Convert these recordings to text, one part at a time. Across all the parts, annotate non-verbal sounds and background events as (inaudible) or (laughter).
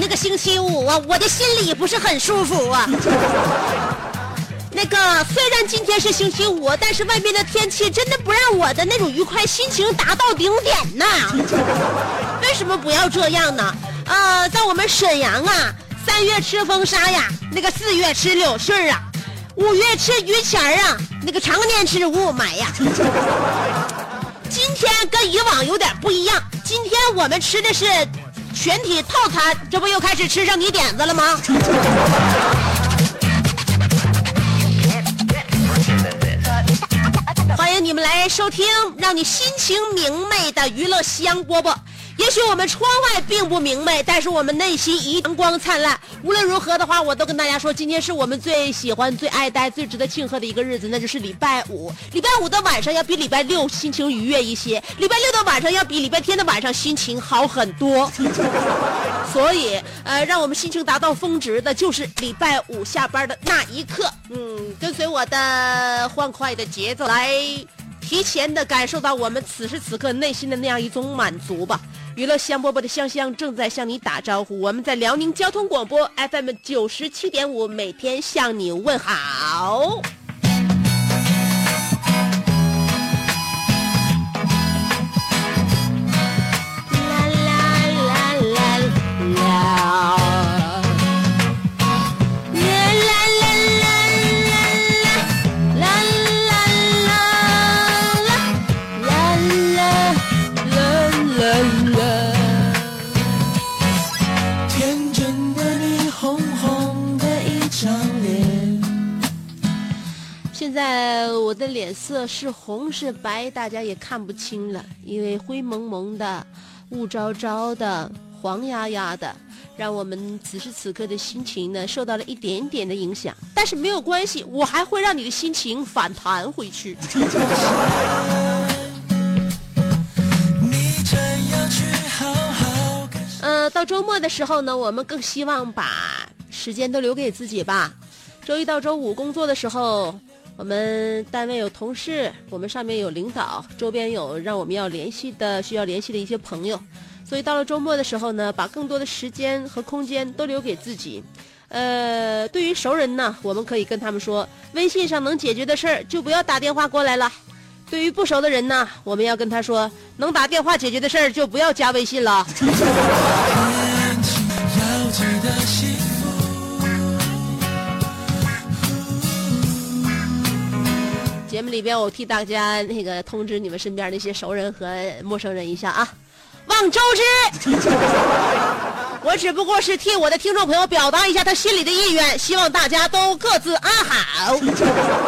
那个星期五啊，我的心里不是很舒服啊。(laughs) 那个虽然今天是星期五，但是外面的天气真的不让我的那种愉快心情达到顶点呐。(laughs) 为什么不要这样呢？呃，在我们沈阳啊，三月吃风沙呀，那个四月吃柳絮啊，五月吃榆钱啊，那个常年吃雾霾呀。(laughs) 今天跟以往有点不一样，今天我们吃的是全体套餐，这不又开始吃上你点子了吗？欢迎你们来收听让你心情明媚的娱乐香饽饽。也许我们窗外并不明媚，但是我们内心一阳光灿烂。无论如何的话，我都跟大家说，今天是我们最喜欢、最爱戴、最值得庆贺的一个日子，那就是礼拜五。礼拜五的晚上要比礼拜六心情愉悦一些，礼拜六的晚上要比礼拜天的晚上心情好很多。(laughs) 所以，呃，让我们心情达到峰值的就是礼拜五下班的那一刻。嗯，跟随我的欢快的节奏来。提前的感受到我们此时此刻内心的那样一种满足吧。娱乐香饽饽的香香正在向你打招呼，我们在辽宁交通广播 FM 九十七点五，每天向你问好。在我的脸色是红是白，大家也看不清了，因为灰蒙蒙的、雾昭昭的、黄压压的，让我们此时此刻的心情呢受到了一点点的影响。但是没有关系，我还会让你的心情反弹回去。你真要去好好感受。呃，到周末的时候呢，我们更希望把时间都留给自己吧。周一到周五工作的时候，我们单位有同事，我们上面有领导，周边有让我们要联系的、需要联系的一些朋友。所以到了周末的时候呢，把更多的时间和空间都留给自己。呃，对于熟人呢，我们可以跟他们说，微信上能解决的事儿就不要打电话过来了。对于不熟的人呢，我们要跟他说，能打电话解决的事儿就不要加微信了。节目里边，我替大家那个通知你们身边那些熟人和陌生人一下啊，望周知。(laughs) 我只不过是替我的听众朋友表达一下他心里的意愿，希望大家都各自安好。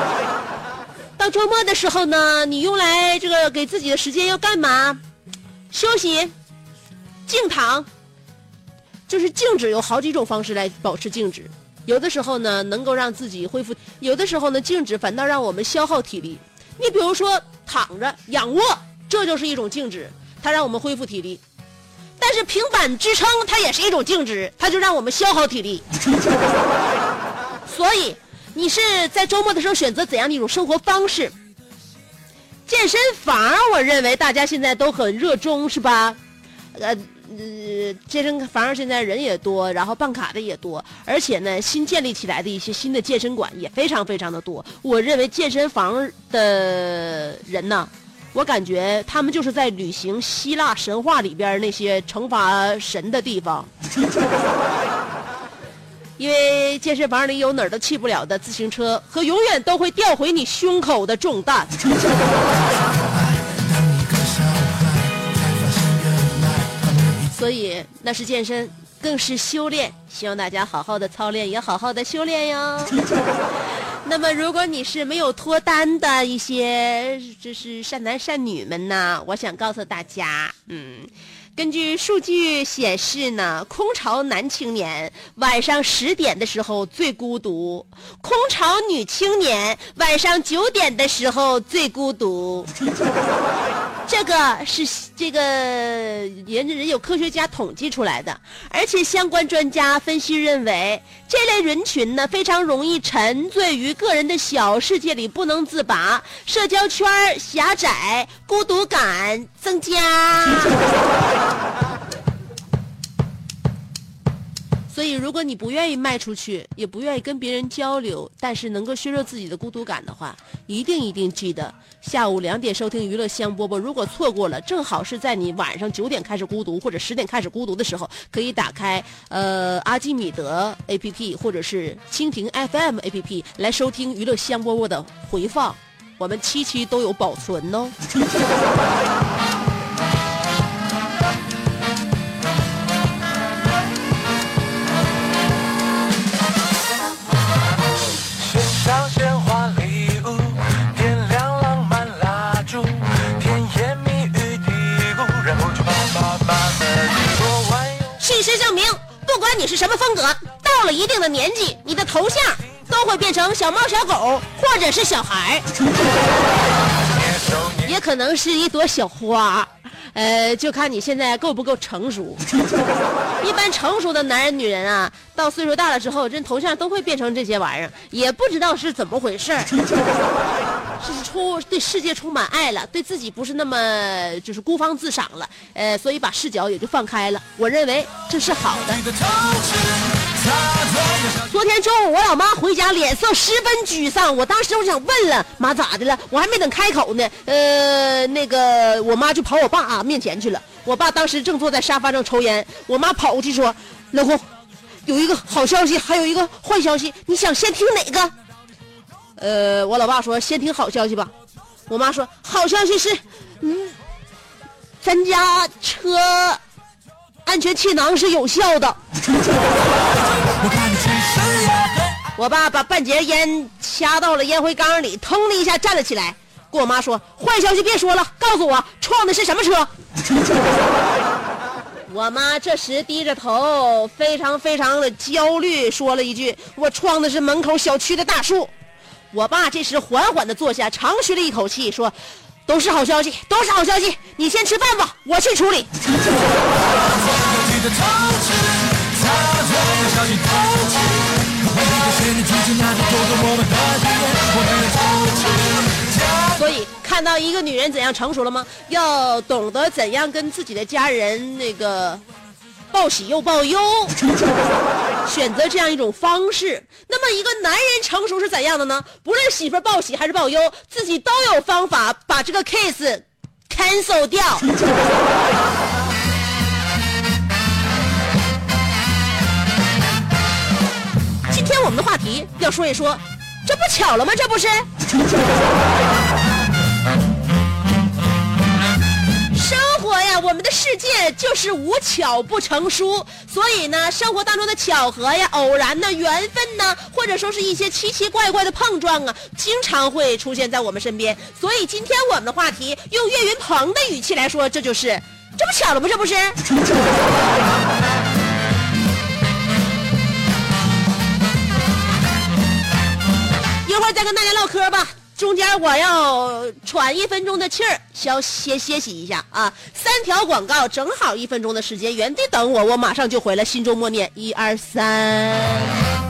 (laughs) 到周末的时候呢，你用来这个给自己的时间要干嘛？休息、静躺，就是静止有好几种方式来保持静止。有的时候呢，能够让自己恢复；有的时候呢，静止反倒让我们消耗体力。你比如说躺着、仰卧，这就是一种静止，它让我们恢复体力。但是平板支撑它也是一种静止，它就让我们消耗体力。(laughs) 所以，你是在周末的时候选择怎样的一种生活方式？健身房，我认为大家现在都很热衷，是吧？呃，呃，健身房现在人也多，然后办卡的也多，而且呢，新建立起来的一些新的健身馆也非常非常的多。我认为健身房的人呢，我感觉他们就是在履行希腊神话里边那些惩罚神的地方。(laughs) 因为健身房里有哪儿都去不了的自行车和永远都会掉回你胸口的重担。所以那是健身，更是修炼。希望大家好好的操练，也好好的修炼哟。(laughs) 那么，如果你是没有脱单的一些就是善男善女们呢，我想告诉大家，嗯。根据数据显示呢，空巢男青年晚上十点的时候最孤独，空巢女青年晚上九点的时候最孤独。(laughs) 这个是这个人人有科学家统计出来的，而且相关专家分析认为，这类人群呢非常容易沉醉于个人的小世界里不能自拔，社交圈狭窄，孤独感增加。(laughs) 所以，如果你不愿意卖出去，也不愿意跟别人交流，但是能够削弱自己的孤独感的话，一定一定记得下午两点收听娱乐香饽饽。如果错过了，正好是在你晚上九点开始孤独或者十点开始孤独的时候，可以打开呃阿基米德 A P P 或者是蜻蜓 F M A P P 来收听娱乐香饽饽的回放，我们七期都有保存哦。证明，不管你是什么风格，到了一定的年纪，你的头像都会变成小猫、小狗，或者是小孩 (laughs) 也可能是一朵小花。呃，就看你现在够不够成熟。(laughs) 一般成熟的男人、女人啊，到岁数大了之后，这头像都会变成这些玩意儿，也不知道是怎么回事儿 (laughs) 是出对世界充满爱了，对自己不是那么就是孤芳自赏了，呃，所以把视角也就放开了。我认为这是好的。(laughs) 昨天中午，我老妈回家，脸色十分沮丧。我当时我想问了，妈咋的了？我还没等开口呢，呃，那个我妈就跑我爸啊面前去了。我爸当时正坐在沙发上抽烟，我妈跑过去说：“老公，有一个好消息，还有一个坏消息，你想先听哪个？”呃，我老爸说：“先听好消息吧。”我妈说：“好消息是，嗯，咱家车。”安全气囊是有效的。我爸把半截烟掐到了烟灰缸里，腾的一下站了起来，跟我妈说：“坏消息别说了，告诉我撞的是什么车。(laughs) ”我妈这时低着头，非常非常的焦虑，说了一句：“我撞的是门口小区的大树。”我爸这时缓缓的坐下，长吁了一口气，说。都是好消息，都是好消息。你先吃饭吧，我去处理。所以，看到一个女人怎样成熟了吗？要懂得怎样跟自己的家人那个。报喜又报忧，(laughs) 选择这样一种方式。那么，一个男人成熟是怎样的呢？不论媳妇报喜还是报忧，自己都有方法把这个 case cancel 掉。今天我们的话题要说一说，这不巧了吗？这不是。我们的世界就是无巧不成书，所以呢，生活当中的巧合呀、偶然呢、缘分呢，或者说是一些奇奇怪怪的碰撞啊，经常会出现在我们身边。所以今天我们的话题，用岳云鹏的语气来说，这就是，这不巧了吗？这不是？(laughs) 一会儿再跟大家唠嗑吧。中间我要喘一分钟的气儿，消先歇息一下啊！三条广告，正好一分钟的时间，原地等我，我马上就回来。心中默念：一二三。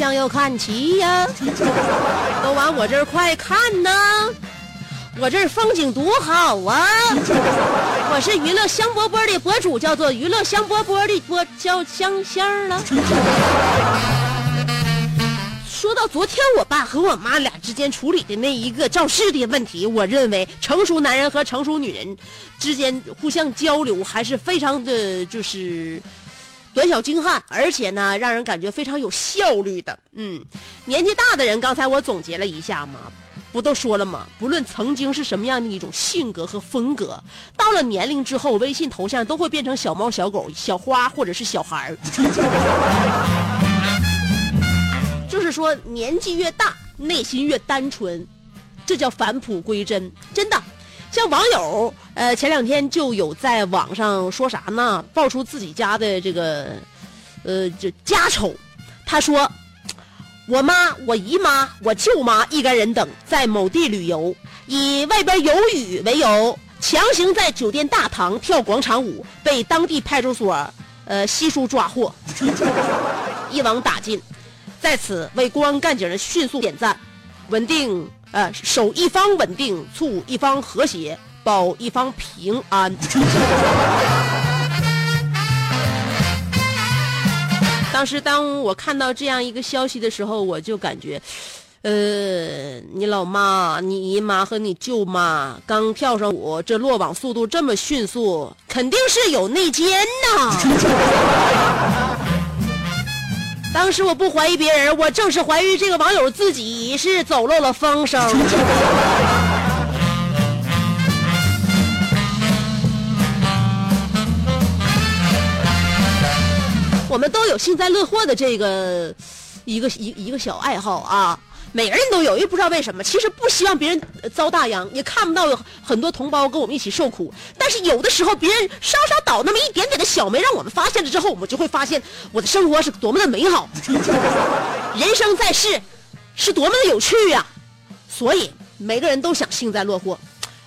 向右看齐呀，(laughs) 都往我这儿快看呐！我这儿风景多好啊！我是娱乐香饽饽的博主，叫做娱乐香饽饽的播叫香香了。说到昨天我爸和我妈俩之间处理的那一个肇事的问题，我认为成熟男人和成熟女人之间互相交流还是非常的，就是短小精悍，而且呢，让人感觉非常有效率的。嗯，年纪大的人，刚才我总结了一下嘛，不都说了吗？不论曾经是什么样的一种性格和风格，到了年龄之后，微信头像都会变成小猫、小狗、小花或者是小孩儿。(laughs) 就是说，年纪越大，内心越单纯，这叫返璞归真，真的。像网友，呃，前两天就有在网上说啥呢？爆出自己家的这个，呃，这家丑。他说，我妈、我姨妈、我舅妈一干人等在某地旅游，以外边有雨为由，强行在酒店大堂跳广场舞，被当地派出所呃悉数抓获，(laughs) 一网打尽。在此为公安干警的迅速点赞，稳定呃守一方稳定，促一方和谐，保一方平安。(laughs) 当时当我看到这样一个消息的时候，我就感觉，呃，你老妈、你姨妈和你舅妈刚跳上舞，这落网速度这么迅速，肯定是有内奸呐。(laughs) 当时我不怀疑别人，我正是怀疑这个网友自己是走漏了风声。(laughs) 我们都有幸灾乐祸的这个一个一一个小爱好啊，每个人都有，又不知道为什么。其实不希望别人遭大殃，也看不到有很多同胞跟我们一起受苦。但是有的时候，别人稍稍倒那么一点点的小霉，让我们发现了之后，我们就会发现我的生活是多么的美好，(laughs) 人生在世是多么的有趣呀、所以每个人都想幸灾乐祸。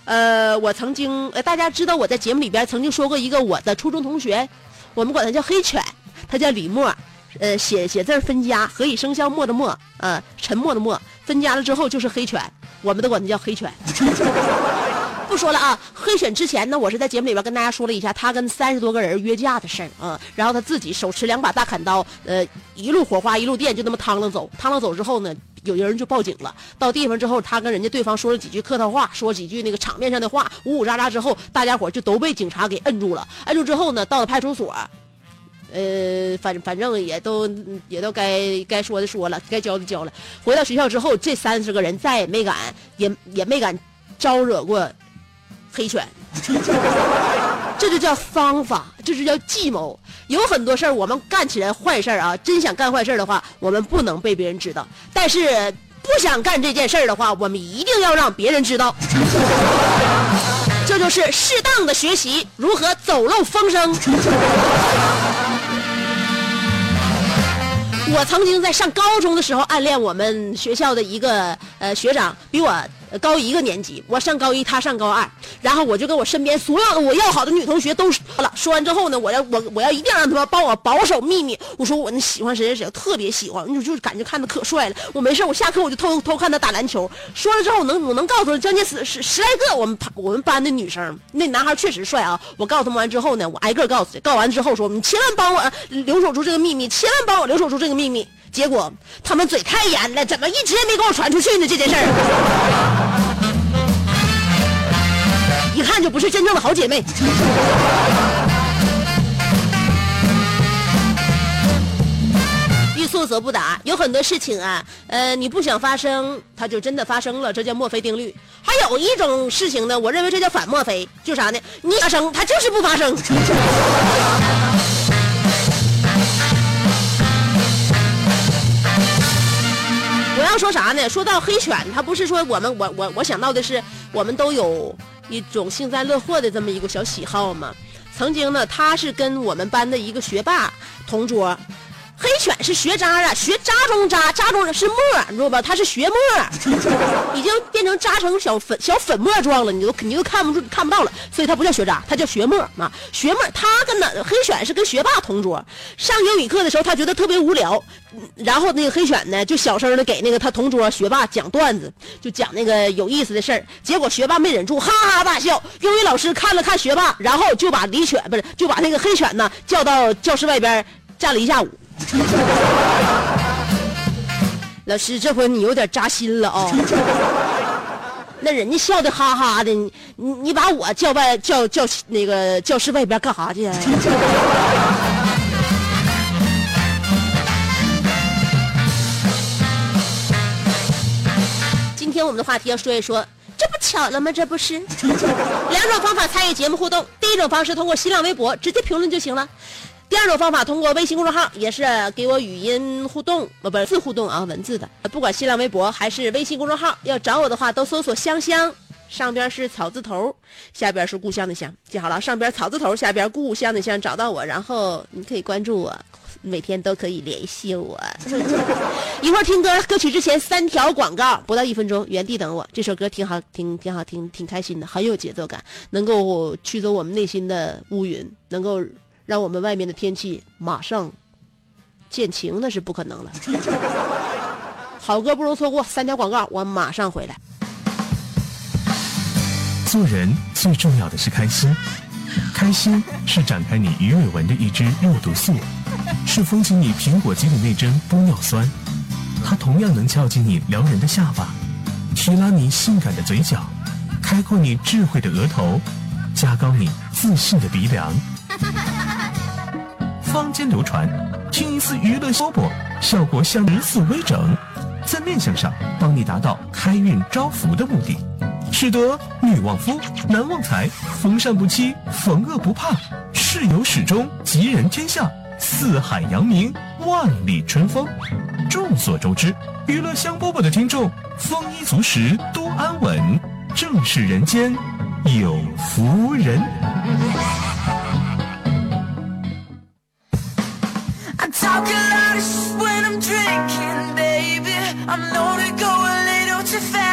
呃，我曾经呃，大家知道我在节目里边曾经说过一个我的初中同学，我们管他叫黑犬，他叫李默，呃，写写字分家，何以笙箫默的默，呃，沉默的默，分家了之后就是黑犬，我们都管他叫黑犬。(laughs) 不说了啊，黑犬之前呢，我是在节目里边跟大家说了一下他跟三十多个人约架的事儿啊，然后他自己手持两把大砍刀，呃，一路火花一路电，就那么趟了走，趟了走之后呢，有有人就报警了。到地方之后，他跟人家对方说了几句客套话，说几句那个场面上的话，呜呜喳喳之后，大家伙就都被警察给摁住了。摁住之后呢，到了派出所，呃，反反正也都也都该该说的说了，该交的交了。回到学校之后，这三十个人再也没敢也也没敢招惹过黑犬。(laughs) 这就叫方法，这就叫计谋。有很多事儿，我们干起来坏事儿啊，真想干坏事儿的话，我们不能被别人知道；但是不想干这件事儿的话，我们一定要让别人知道。(laughs) 这就是适当的学习如何走漏风声。我曾经在上高中的时候暗恋我们学校的一个呃学长，比我高一个年级，我上高一，他上高二，然后我就跟我身边所有的我要好的女同学都说了，说完之后呢，我要我我要一定让他们帮我保守秘密。我说我那喜欢谁谁谁，特别喜欢，就就感觉看他可帅了。我没事，我下课我就偷偷看他打篮球。说了之后，我能我能告诉将近十十十来个我们我们班的女生，那男孩确实帅啊。我告诉他们完之后呢，我挨个告诉，告完之后说你千万帮我留守住这个秘密，千万帮我留守住这个秘密。结果他们嘴太严了，怎么一直也没给我传出去呢？这件事儿，一看就不是真正的好姐妹。欲速则不达，有很多事情啊，呃，你不想发生，它就真的发生了，这叫墨菲定律。还有一种事情呢，我认为这叫反墨菲，就啥呢？你发生，它就是不发生。我要说啥呢？说到黑犬，它不是说我们，我我我想到的是，我们都有一种幸灾乐祸的这么一个小喜好嘛。曾经呢，他是跟我们班的一个学霸同桌。黑犬是学渣啊，学渣中渣，渣中是沫，你知道吧？它是学沫，(laughs) 已经变成渣成小粉小粉末状了，你都你都看不住看不到了，所以它不叫学渣，它叫学沫啊。学沫，他跟那黑犬是跟学霸同桌，上英语课的时候他觉得特别无聊，然后那个黑犬呢就小声的给那个他同桌学霸讲段子，就讲那个有意思的事儿，结果学霸没忍住，哈哈大笑。英语老师看了看学霸，然后就把李犬不是就把那个黑犬呢叫到教室外边站了一下午。(laughs) 老师，这回你有点扎心了啊、(laughs) 那人家笑的哈哈的，你你你把我叫外叫叫那个教室外边干啥去？(laughs) 今天我们的话题要说一说，这不巧了吗？这不是两种方法参与节目互动。第一种方式通过新浪微博直接评论就行了。第二种方法通过微信公众号也是给我语音互动，呃，不是字互动啊，文字的。不管新浪微博还是微信公众号，要找我的话都搜索“香香”，上边是草字头，下边是故乡的乡，记好了，上边草字头，下边故乡的乡，找到我，然后你可以关注我，每天都可以联系我。一会儿听歌歌曲之前三条广告，不到一分钟，原地等我。这首歌挺好挺，挺好听，挺开心的，很有节奏感，能够驱走我们内心的乌云，能够。让我们外面的天气马上见晴，那是不可能了。(laughs) 好歌不容错过，三条广告，我马上回来。做人最重要的是开心，开心是展开你鱼尾纹的一支肉毒素，是封紧你苹果肌的那针玻尿酸，它同样能翘起你撩人的下巴，提拉你性感的嘴角，开阔你智慧的额头，加高你自信的鼻梁。坊间流传，听一次娱乐波波，效果像一次微整，在面相上帮你达到开运招福的目的，使得女旺夫，男旺财，逢善不欺，逢恶不怕，事有始终，吉人天下，四海扬名，万里春风。众所周知，娱乐香饽饽的听众丰衣足食，多安稳，正是人间有福人。I talk a lot of shit when I'm drinking, baby. I'm known to go a little too fast.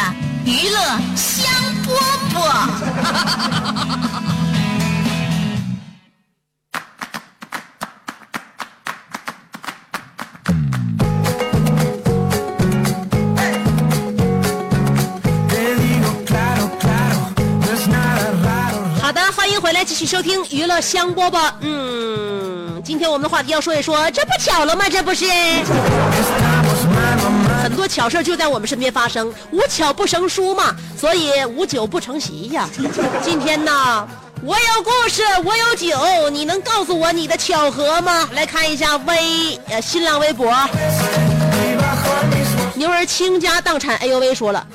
香饽饽。嗯，今天我们的话题要说一说，这不巧了吗？这不是，很多巧事就在我们身边发生，无巧不成书嘛，所以无酒不成席呀。今天呢，我有故事，我有酒，你能告诉我你的巧合吗？来看一下微呃新浪微博，牛儿倾家荡产，哎呦喂，说了。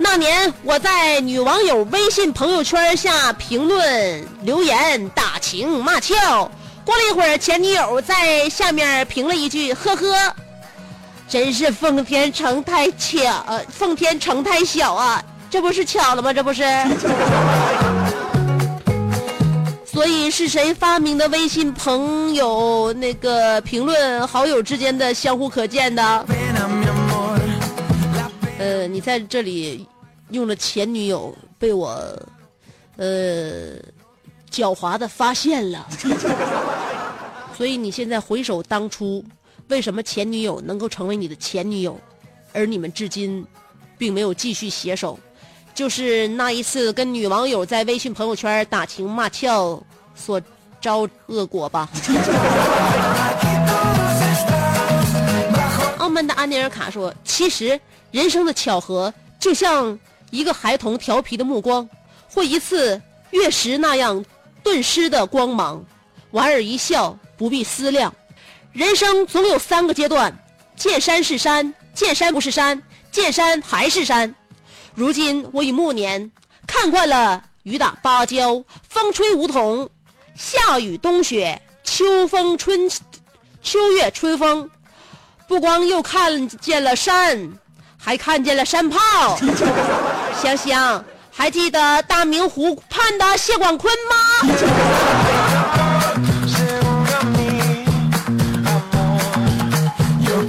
那年我在女网友微信朋友圈下评论留言打情骂俏，过了一会儿，前女友在下面评了一句：“呵呵，真是奉天城太巧，呃，奉天城太小啊，这不是巧了吗？这不是。(laughs) ”所以是谁发明的微信朋友那个评论好友之间的相互可见的？呃，你在这里用了前女友，被我呃狡猾的发现了，(laughs) 所以你现在回首当初，为什么前女友能够成为你的前女友，而你们至今并没有继续携手？就是那一次跟女网友在微信朋友圈打情骂俏所招恶果吧。澳门的安尼尔卡说：“其实人生的巧合，就像一个孩童调皮的目光，或一次月食那样顿失的光芒。莞尔一笑，不必思量。人生总有三个阶段：见山是山，见山不是山，见山还是山。如今我已暮年，看惯了雨打芭蕉，风吹梧桐，夏雨冬雪，秋风春，秋月春风。”不光又看见了山，还看见了山炮。(laughs) 香香，还记得大明湖畔的谢广坤吗？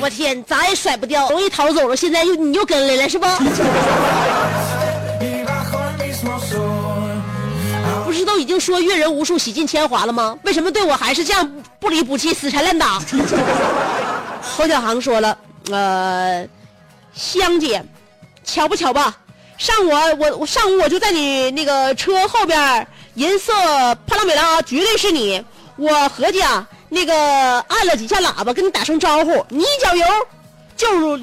我天，咋也甩不掉，容易逃走了，现在又你又跟来了是不？不是都已经说阅人无数，洗尽铅华了吗？为什么对我还是这样不离不弃，死缠烂打？侯小航说了，呃，香姐，巧不巧吧？上午我我上午我就在你那个车后边，银色帕拉梅拉绝对是你。我合计啊，那个按了几下喇叭跟你打声招呼，你一脚油就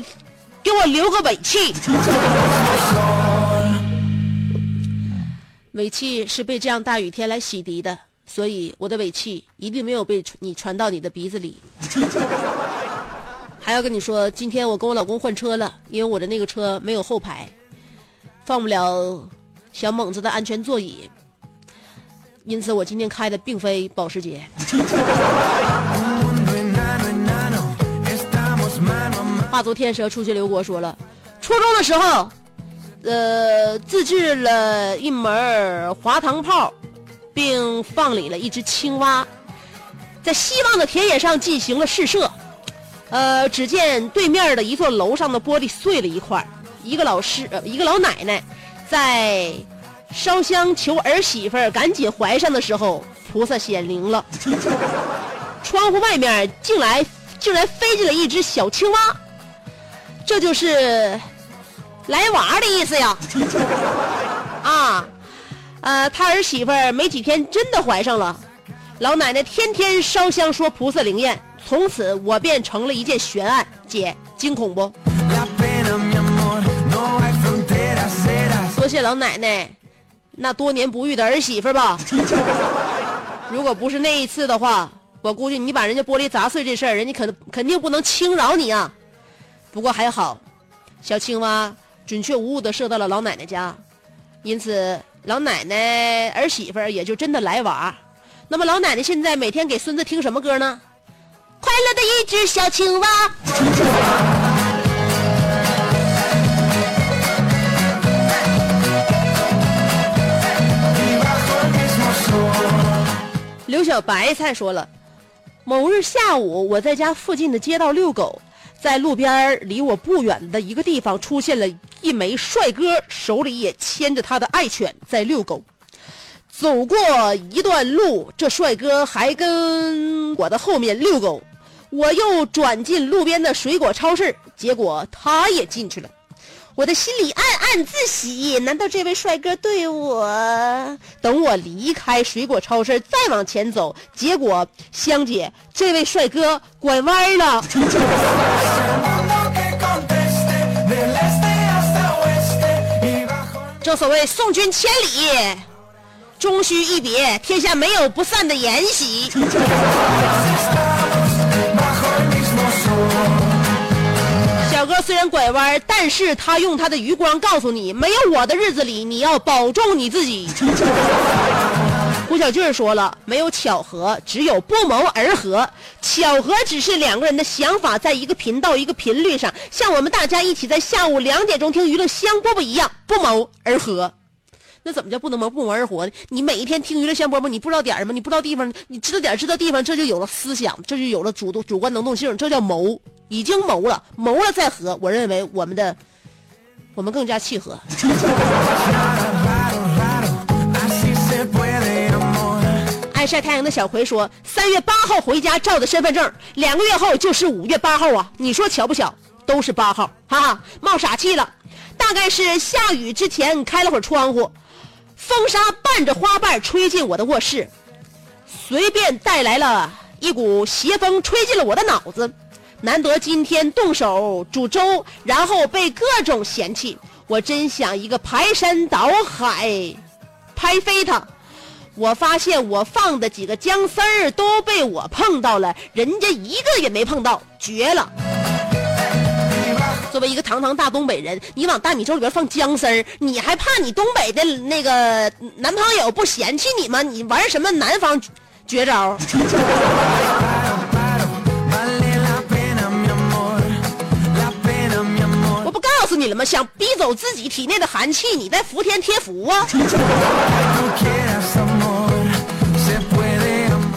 给我留个尾气。尾气是被这样大雨天来洗涤的，所以我的尾气一定没有被你传到你的鼻子里。还要跟你说，今天我跟我老公换车了，因为我的那个车没有后排，放不了小猛子的安全座椅，因此我今天开的并非保时捷。(laughs) 化作天蛇出去刘国说了，初中的时候，呃，自制了一门滑膛炮，并放里了一只青蛙，在希望的田野上进行了试射。呃，只见对面的一座楼上的玻璃碎了一块一个老师，呃，一个老奶奶，在烧香求儿媳妇赶紧怀上的时候，菩萨显灵了。(laughs) 窗户外面竟来竟然飞进了一只小青蛙，这就是来娃的意思呀！(laughs) 啊，呃，他儿媳妇儿没几天真的怀上了，老奶奶天天烧香说菩萨灵验。从此我便成了一件悬案，姐惊恐不？多谢老奶奶，那多年不遇的儿媳妇吧。(laughs) 如果不是那一次的话，我估计你把人家玻璃砸碎这事儿，人家肯肯定不能轻饶你啊。不过还好，小青蛙准确无误的射到了老奶奶家，因此老奶奶儿媳妇也就真的来娃。那么老奶奶现在每天给孙子听什么歌呢？快乐的一只小青蛙。刘小白菜说了，某日下午，我在家附近的街道遛狗，在路边离我不远的一个地方出现了一枚帅哥，手里也牵着他的爱犬在遛狗。走过一段路，这帅哥还跟我的后面遛狗，我又转进路边的水果超市，结果他也进去了。我的心里暗暗自喜，难道这位帅哥对我？等我离开水果超市，再往前走，结果香姐，这位帅哥拐弯了。正所谓送君千里，终须一别，天下没有不散的筵席。(laughs) 小哥虽然拐弯，但是他用他的余光告诉你，没有我的日子里，你要保重你自己。(laughs) 胡小俊说了，没有巧合，只有不谋而合。巧合只是两个人的想法在一个频道、一个频率上，像我们大家一起在下午两点钟听娱乐香饽饽一样，不谋而合。那怎么叫不能谋不谋而活呢？你每一天听娱乐香饽饽，你不知道点儿吗？你不知道地方，你知道点知道地方，这就有了思想，这就有了主动主观能动性，这叫谋，已经谋了，谋了再合。我认为我们的我们更加契合。(laughs) 爱晒太阳的小葵说，三月八号回家照的身份证，两个月后就是五月八号啊！你说巧不巧？都是八号，哈哈，冒傻气了。大概是下雨之前开了会儿窗户，风沙伴着花瓣吹进我的卧室，随便带来了一股邪风，吹进了我的脑子。难得今天动手煮粥，然后被各种嫌弃，我真想一个排山倒海，拍飞它。我发现我放的几个姜丝儿都被我碰到了，人家一个也没碰到，绝了！作为一个堂堂大东北人，你往大米粥里边放姜丝儿，你还怕你东北的那个男朋友不嫌弃你吗？你玩什么南方绝招？(laughs) 我不告诉你了吗？想逼走自己体内的寒气，你在伏天贴符啊！(laughs)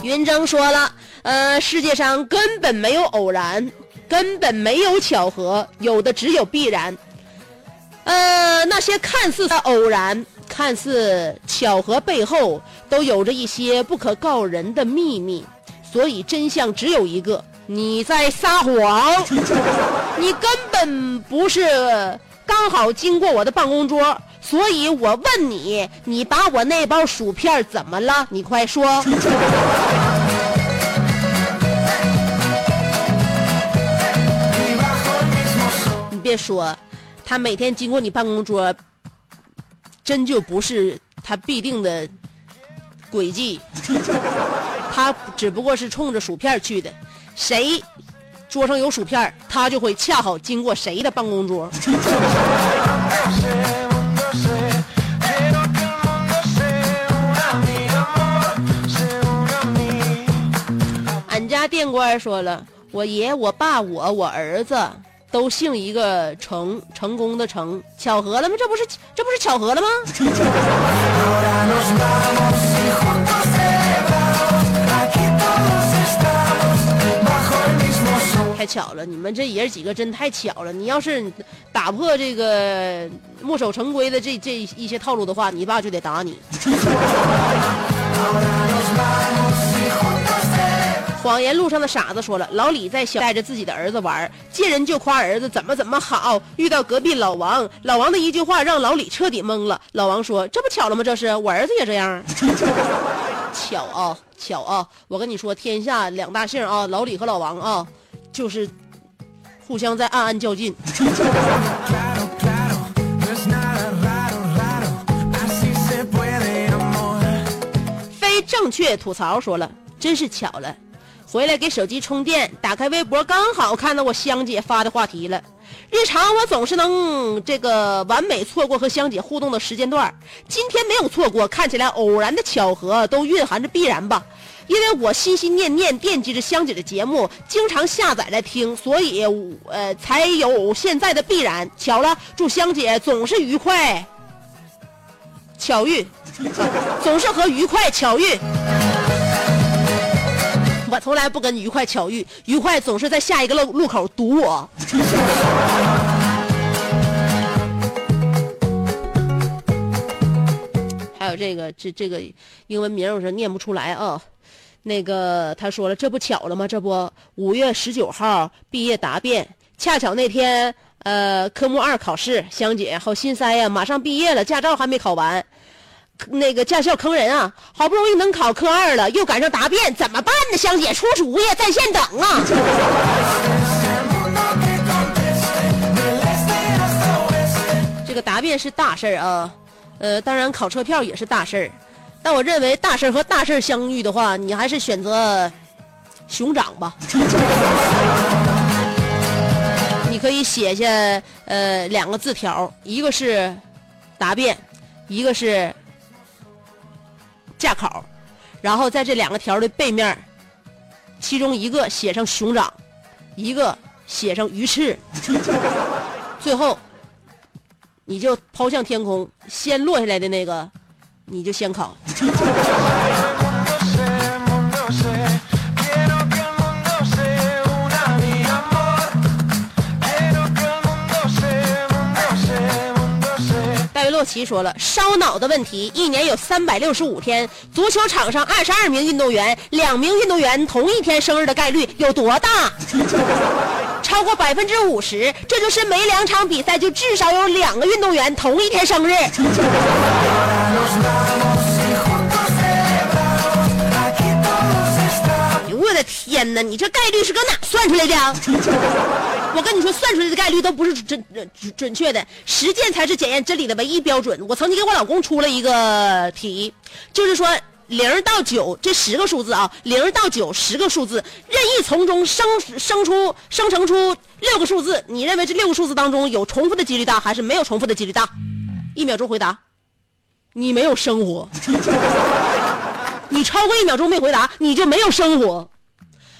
云峥说了，呃，世界上根本没有偶然，根本没有巧合，有的只有必然。呃，那些看似的偶然、看似巧合背后，都有着一些不可告人的秘密，所以真相只有一个：你在撒谎，(laughs) 你根本不是刚好经过我的办公桌，所以我问你，你把我那包薯片怎么了？你快说。别说，他每天经过你办公桌，真就不是他必定的轨迹，(laughs) 他只不过是冲着薯片去的。谁桌上有薯片，他就会恰好经过谁的办公桌。俺家店官说了，我爷、我爸、我、我儿子都姓一个成，成功的成，巧合了吗？这不是这不是巧合了吗？太巧了，你们这爷几个真太巧了。你要是打破这个墨守成规的这这一些套路的话，你爸就得打你。谎言路上的傻子说了，老李在小带着自己的儿子玩，见人就夸儿子怎么怎么好。遇到隔壁老王，老王的一句话让老李彻底懵了。老王说：“这不巧了吗？这是我儿子也这样。(laughs) ”巧啊，巧啊！我跟你说，天下两大姓啊，老李和老王啊，就是互相在暗暗较劲。(laughs) 非正确吐槽说了，真是巧了，回来给手机充电，打开微博刚好看到我香姐发的话题了。日常我总是能这个完美错过和香姐互动的时间段，今天没有错过，看起来偶然的巧合都蕴含着必然吧。因为我心心念念惦记着香姐的节目，经常下载来听，所以呃才有现在的必然。巧了，祝香姐总是愉快，巧遇。总是和愉快巧遇。我从来不跟愉快巧遇，愉快总是在下一个路路口堵我。(laughs) 还有这个这这个英文名我是念不出来啊。那个他说了，这不巧了吗？这不五月十九号毕业答辩，恰巧那天呃科目二考试，香姐好心塞呀，马上毕业了，驾照还没考完。那个驾校坑人啊！好不容易能考科二了，又赶上答辩，怎么办呢？香姐出主意，在线等啊！(laughs) 这个答辩是大事儿啊，呃，当然考车票也是大事儿，但我认为大事儿和大事儿相遇的话，你还是选择熊掌吧。你可以写下呃两个字条，一个是答辩，一个是驾考，然后在这两个条的背面，其中一个写上熊掌，一个写上鱼翅，最后你就抛向天空，先落下来的那个你就先考。道奇说了，烧脑的问题，一年有三百六十五天，足球场上二十二名运动员，两名运动员同一天生日的概率有多大？(laughs) 超过百分之五十，这就是每两场比赛就至少有两个运动员同一天生日。我的天哪，你这概率是搁哪算出来的？(laughs) 我跟你说，算出来的概率都不是准准准确的，实践才是检验真理的唯一标准。我曾经给我老公出了一个题，就是说零到九这十个数字啊，零到九十个数字，任意从中生生出生成出六个数字，你认为这六个数字当中有重复的几率大，还是没有重复的几率大？一秒钟回答，你没有生活。你超过一秒钟没回答，你就没有生活。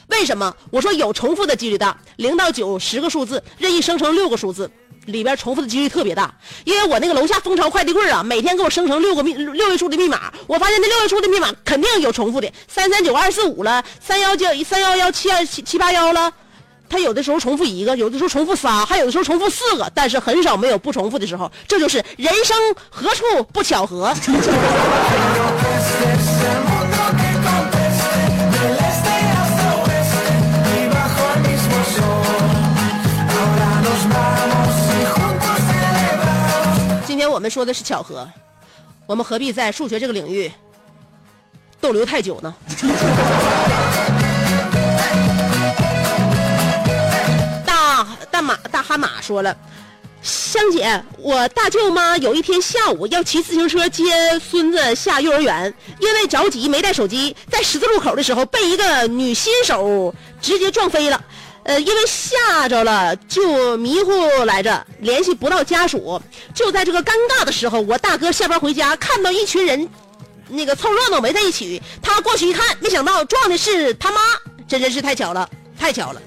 为什么？我说有重复的几率大，零到九十个数字，任意生成六个数字，里边重复的几率特别大。因为我那个楼下蜂巢快递柜啊，每天给我生成六个密六位数的密码，我发现那六位数的密码肯定有重复的，三三九二四五了，三幺九三幺幺七二七七八幺了。他有的时候重复一个，有的时候重复仨，还有的时候重复四个，但是很少没有不重复的时候。这就是人生何处不巧合。我们说的是巧合，我们何必在数学这个领域逗留太久呢？(laughs) 大大马大哈马说了，香姐，我大舅妈有一天下午要骑自行车接孙子下幼儿园，因为着急没带手机，在十字路口的时候被一个女新手直接撞飞了。呃，因为吓着了，就迷糊来着，联系不到家属。就在这个尴尬的时候，我大哥下班回家，看到一群人，那个凑热闹围在一起，他过去一看，没想到撞的是他妈，这真是太巧了，(laughs) 太巧了。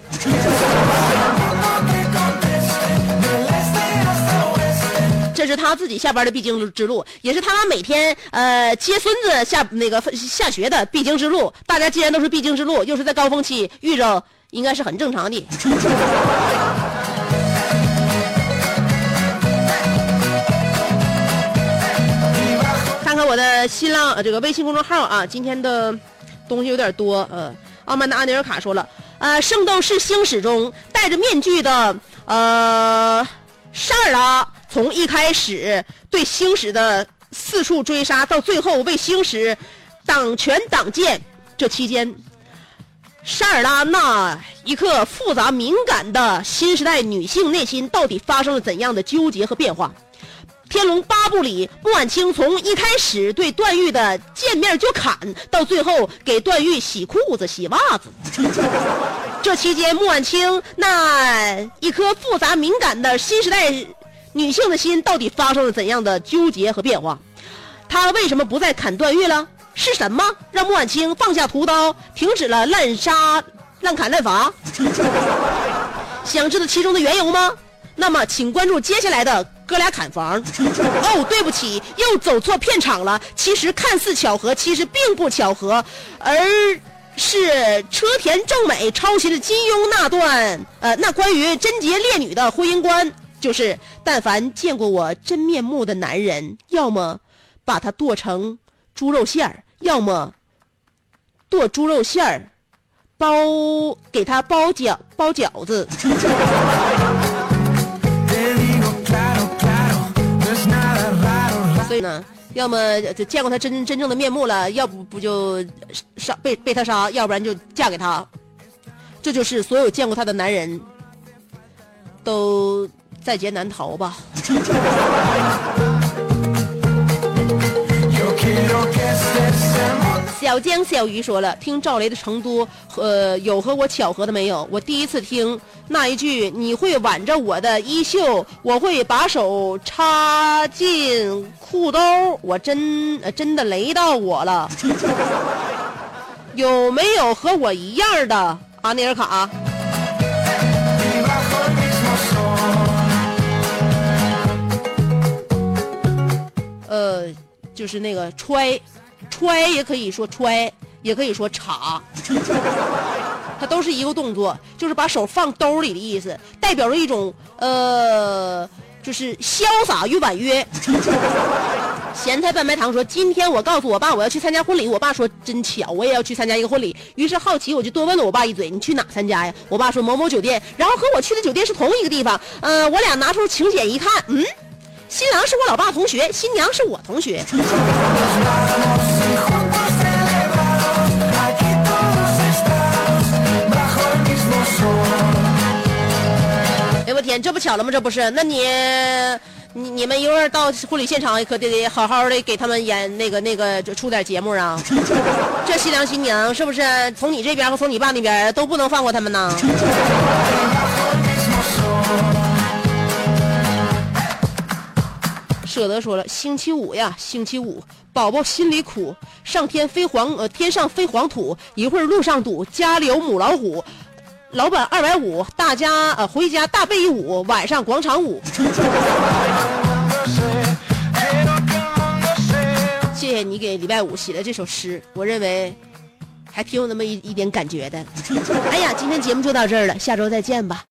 这是他自己下班的必经之路，也是他妈每天呃接孙子下那个下学的必经之路。大家既然都是必经之路，又是在高峰期遇着，应该是很正常的。(laughs) 看看我的新浪这个微信公众号啊，今天的东西有点多。呃，傲慢的阿尼尔卡说了，呃，《圣斗士星矢》中戴着面具的呃沙尔拉，从一开始对星矢的四处追杀，到最后为星矢挡拳挡剑，这期间沙尔拉那一刻复杂敏感的新时代女性内心到底发生了怎样的纠结和变化？《天龙八部》里，穆婉清从一开始对段誉的见面就砍，到最后给段誉洗裤子、洗袜子。(laughs) 这期间，穆婉清那一颗复杂敏感的新时代女性的心，到底发生了怎样的纠结和变化？她为什么不再砍段誉了？是什么让穆婉清放下屠刀，停止了滥杀、滥砍、滥伐？(laughs) 想知道其中的缘由吗？那么，请关注接下来的哥俩砍房。(laughs) 哦，对不起，又走错片场了。其实看似巧合，其实并不巧合，而是车田正美抄袭了金庸那段，呃，那关于贞洁烈女的婚姻观，就是但凡见过我真面目的男人，要么把他剁成猪肉馅儿，要么剁猪肉馅儿，包给他包饺包饺子。(laughs) 所以呢，要么就见过他真真正的面目了，要不不就杀被被他杀，要不然就嫁给他。这就是所有见过他的男人都在劫难逃吧。小江小鱼说了，听赵雷的《成都》，呃，有和我巧合的没有？我第一次听那一句，你会挽着我的衣袖，我会把手插进裤兜，我真、真的雷到我了。有没有和我一样的阿尼尔卡？呃，就是那个揣，揣也可以说揣，也可以说插，(laughs) 它都是一个动作，就是把手放兜里的意思，代表着一种呃，就是潇洒与婉约。(laughs) 咸菜半白糖说：“今天我告诉我爸我要去参加婚礼，我爸说真巧，我也要去参加一个婚礼。于是好奇我就多问了我爸一嘴，你去哪参加呀？我爸说某某酒店，然后和我去的酒店是同一个地方。呃，我俩拿出请柬一看，嗯，新郎是我老爸同学，新娘是我同学。哎我天，这不巧了吗？这不是？那你你你们一会儿到婚礼现场，可得得好好的给他们演那个那个就出点节目啊！这新郎新娘是不是从你这边和从你爸那边都不能放过他们呢？舍得说了，星期五呀，星期五，宝宝心里苦，上天飞黄呃，天上飞黄土，一会儿路上堵，家里有母老虎，老板二百五，大家呃回家大被一捂，晚上广场舞。(laughs) 谢谢你给礼拜五写的这首诗，我认为还挺有那么一一点感觉的。(laughs) 哎呀，今天节目就到这儿了，下周再见吧。